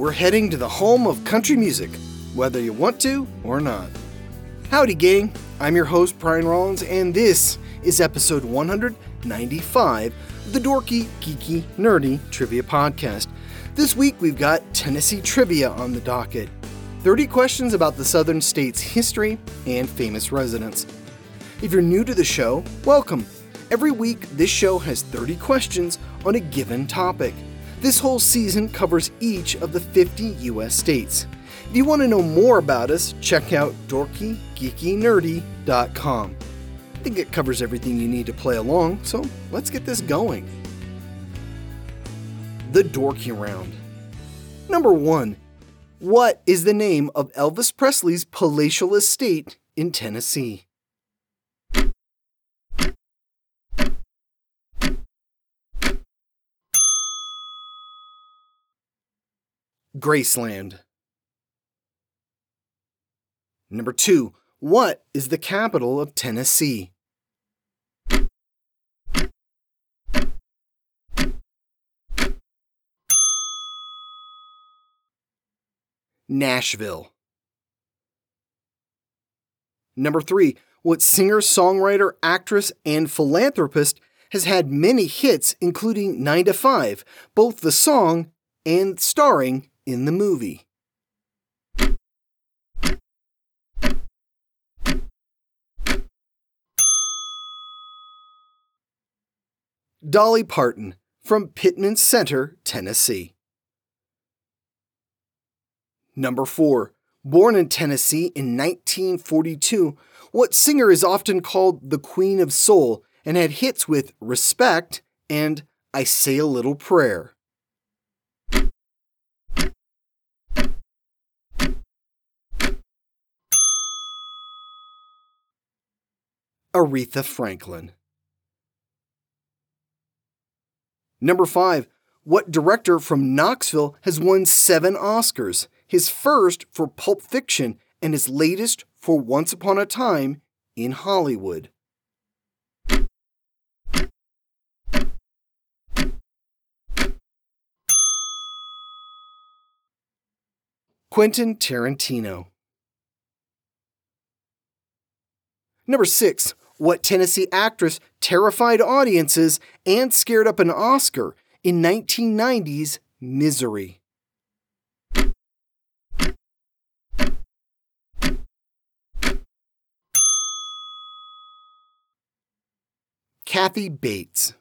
we're heading to the home of country music, whether you want to or not. Howdy, gang. I'm your host, Brian Rollins, and this is episode 195 of the Dorky, Geeky, Nerdy Trivia Podcast. This week we've got Tennessee trivia on the docket 30 questions about the southern state's history and famous residents. If you're new to the show, welcome. Every week, this show has 30 questions on a given topic. This whole season covers each of the 50 US states. If you want to know more about us, check out dorkygeekynerdy.com. I think it covers everything you need to play along, so let's get this going. The Dorky Round. Number 1. What is the name of Elvis Presley's palatial estate in Tennessee? Graceland. Number two, what is the capital of Tennessee? Nashville. Number three, what singer, songwriter, actress, and philanthropist has had many hits, including 9 to 5, both the song and starring in the movie? Dolly Parton from Pittman Center, Tennessee. Number 4. Born in Tennessee in 1942, what singer is often called the Queen of Soul and had hits with Respect and I Say a Little Prayer? Aretha Franklin. Number 5. What director from Knoxville has won seven Oscars? His first for Pulp Fiction and his latest for Once Upon a Time in Hollywood. Quentin Tarantino. Number 6. What Tennessee actress terrified audiences and scared up an Oscar in 1990's Misery? Kathy Bates.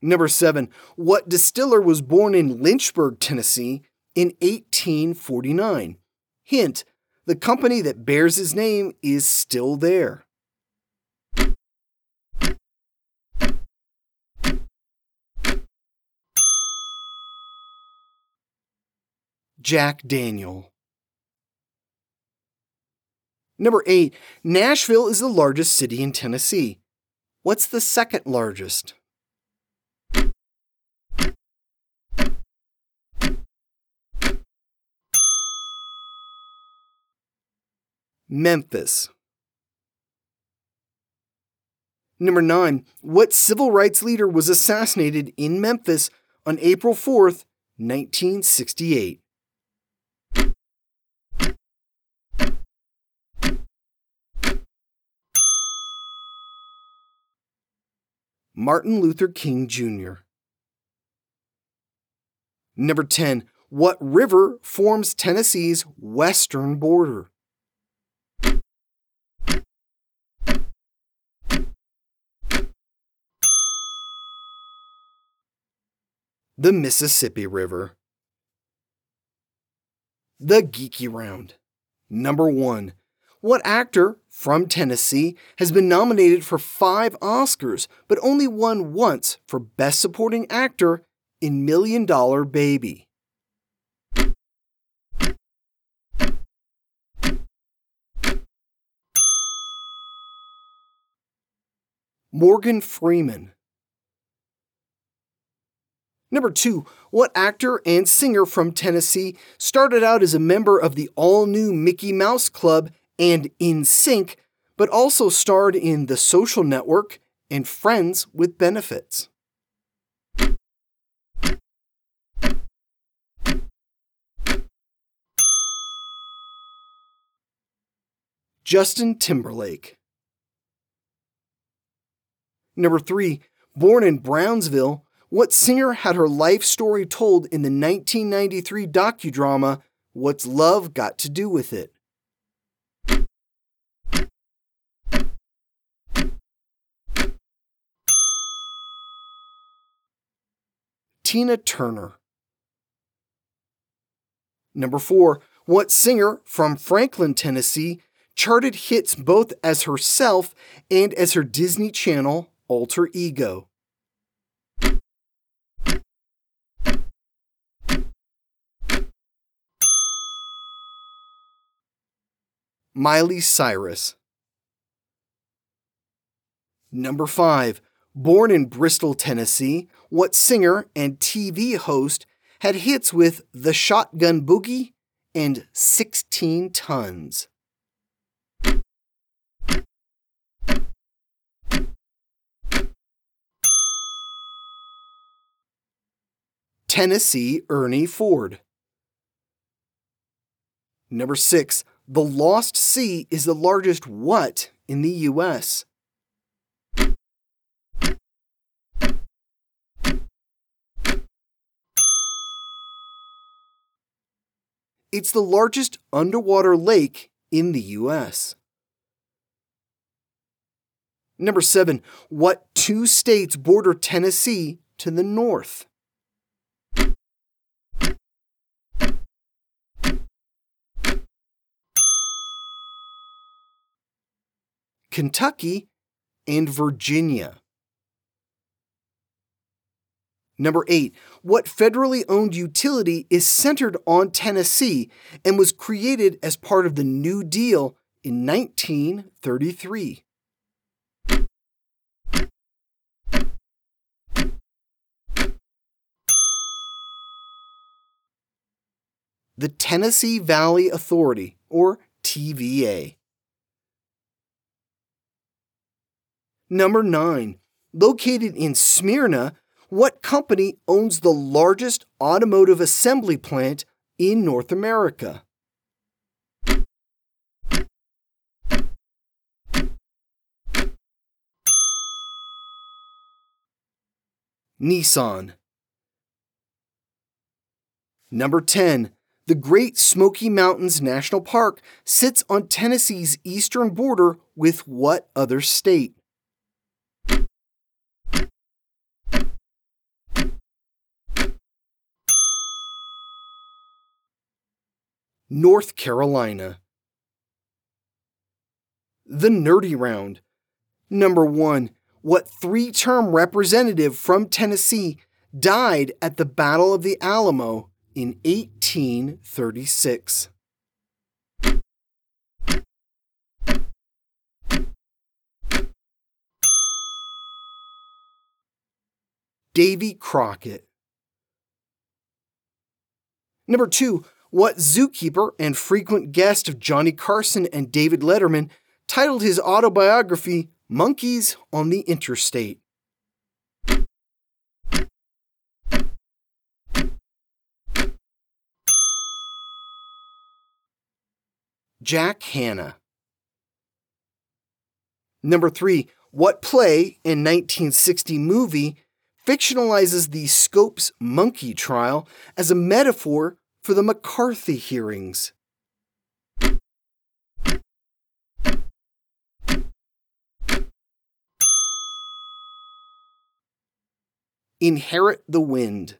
Number 7. What distiller was born in Lynchburg, Tennessee in 1849? Hint the company that bears his name is still there. Jack Daniel. Number 8. Nashville is the largest city in Tennessee. What's the second largest? Memphis. Number 9. What civil rights leader was assassinated in Memphis on April 4th, 1968? Martin Luther King Jr. Number 10. What river forms Tennessee's western border? The Mississippi River. The Geeky Round. Number 1. What actor from Tennessee has been nominated for five Oscars but only won once for Best Supporting Actor in Million Dollar Baby? Morgan Freeman. Number two, what actor and singer from Tennessee started out as a member of the all new Mickey Mouse Club and NSYNC, but also starred in The Social Network and Friends with Benefits? Justin Timberlake. Number three, born in Brownsville, what singer had her life story told in the 1993 docudrama What's Love Got to Do with It? Tina Turner. Number 4. What singer from Franklin, Tennessee charted hits both as herself and as her Disney Channel alter ego? Miley Cyrus. Number 5. Born in Bristol, Tennessee, what singer and TV host had hits with The Shotgun Boogie and 16 Tons? Tennessee Ernie Ford. Number 6. The Lost Sea is the largest what in the U.S.? It's the largest underwater lake in the U.S. Number 7. What two states border Tennessee to the north? Kentucky and Virginia. Number eight, what federally owned utility is centered on Tennessee and was created as part of the New Deal in 1933? The Tennessee Valley Authority, or TVA. Number 9. Located in Smyrna, what company owns the largest automotive assembly plant in North America? Nissan. Number 10. The Great Smoky Mountains National Park sits on Tennessee's eastern border with what other state? North Carolina. The Nerdy Round. Number 1. What three term representative from Tennessee died at the Battle of the Alamo in 1836? Davy Crockett. Number two, what zookeeper and frequent guest of Johnny Carson and David Letterman titled his autobiography Monkeys on the Interstate. Jack Hanna. Number three, what play in 1960 movie fictionalizes the Scopes monkey trial as a metaphor for the McCarthy hearings. Inherit the Wind.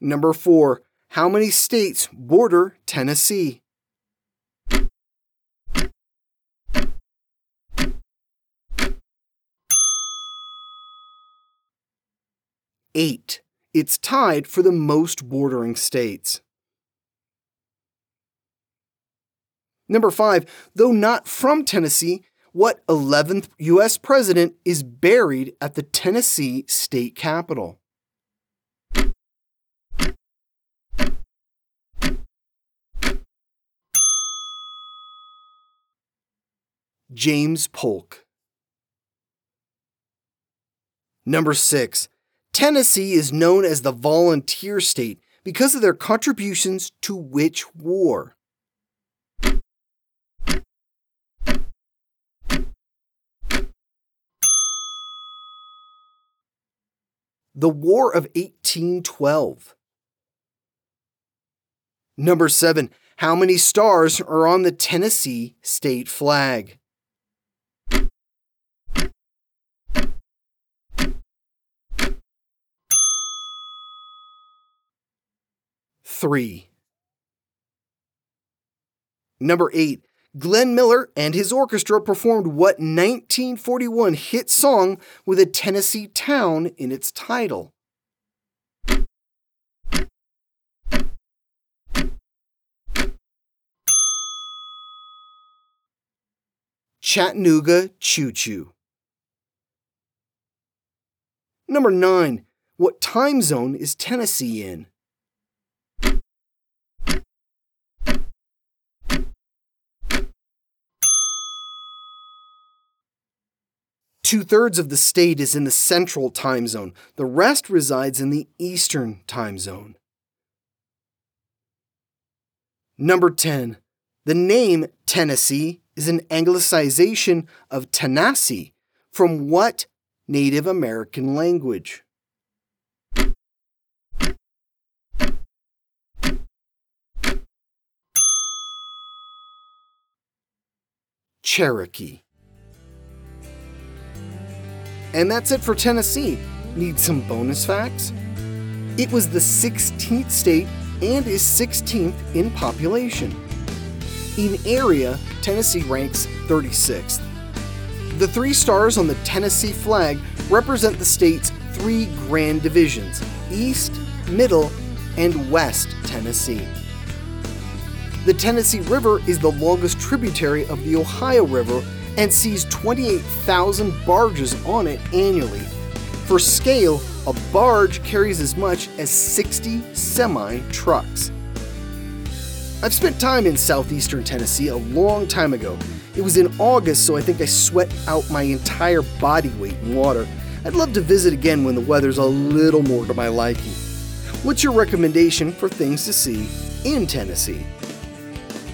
Number 4. How many states border Tennessee? Eight. It's tied for the most bordering states. Number five, though not from Tennessee, what 11th U.S. president is buried at the Tennessee state capitol? James Polk. Number six, Tennessee is known as the Volunteer State because of their contributions to which war? The War of 1812. Number 7. How many stars are on the Tennessee state flag? Three. Number 8. Glenn Miller and his orchestra performed what 1941 hit song with a Tennessee town in its title? Chattanooga Choo Choo. Number 9. What time zone is Tennessee in? Two thirds of the state is in the central time zone, the rest resides in the eastern time zone. Number 10. The name Tennessee is an anglicization of Tanasi from what Native American language? Cherokee. And that's it for Tennessee. Need some bonus facts? It was the 16th state and is 16th in population. In area, Tennessee ranks 36th. The three stars on the Tennessee flag represent the state's three grand divisions East, Middle, and West Tennessee. The Tennessee River is the longest tributary of the Ohio River and sees 28,000 barges on it annually. For scale, a barge carries as much as 60 semi trucks. I've spent time in southeastern Tennessee a long time ago. It was in August, so I think I sweat out my entire body weight in water. I'd love to visit again when the weather's a little more to my liking. What's your recommendation for things to see in Tennessee?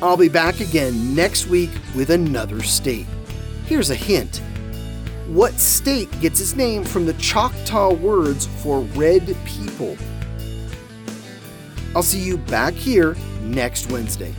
I'll be back again next week with another state. Here's a hint. What state gets its name from the Choctaw words for red people? I'll see you back here next Wednesday.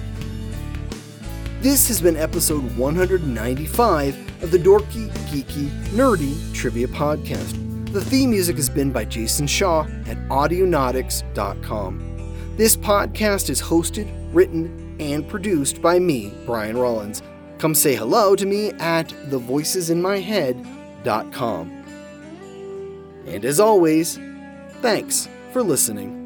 This has been episode 195 of the Dorky, Geeky, Nerdy Trivia Podcast. The theme music has been by Jason Shaw at Audionautix.com. This podcast is hosted, written, and produced by me, Brian Rollins. Come say hello to me at thevoicesinmyhead.com. And as always, thanks for listening.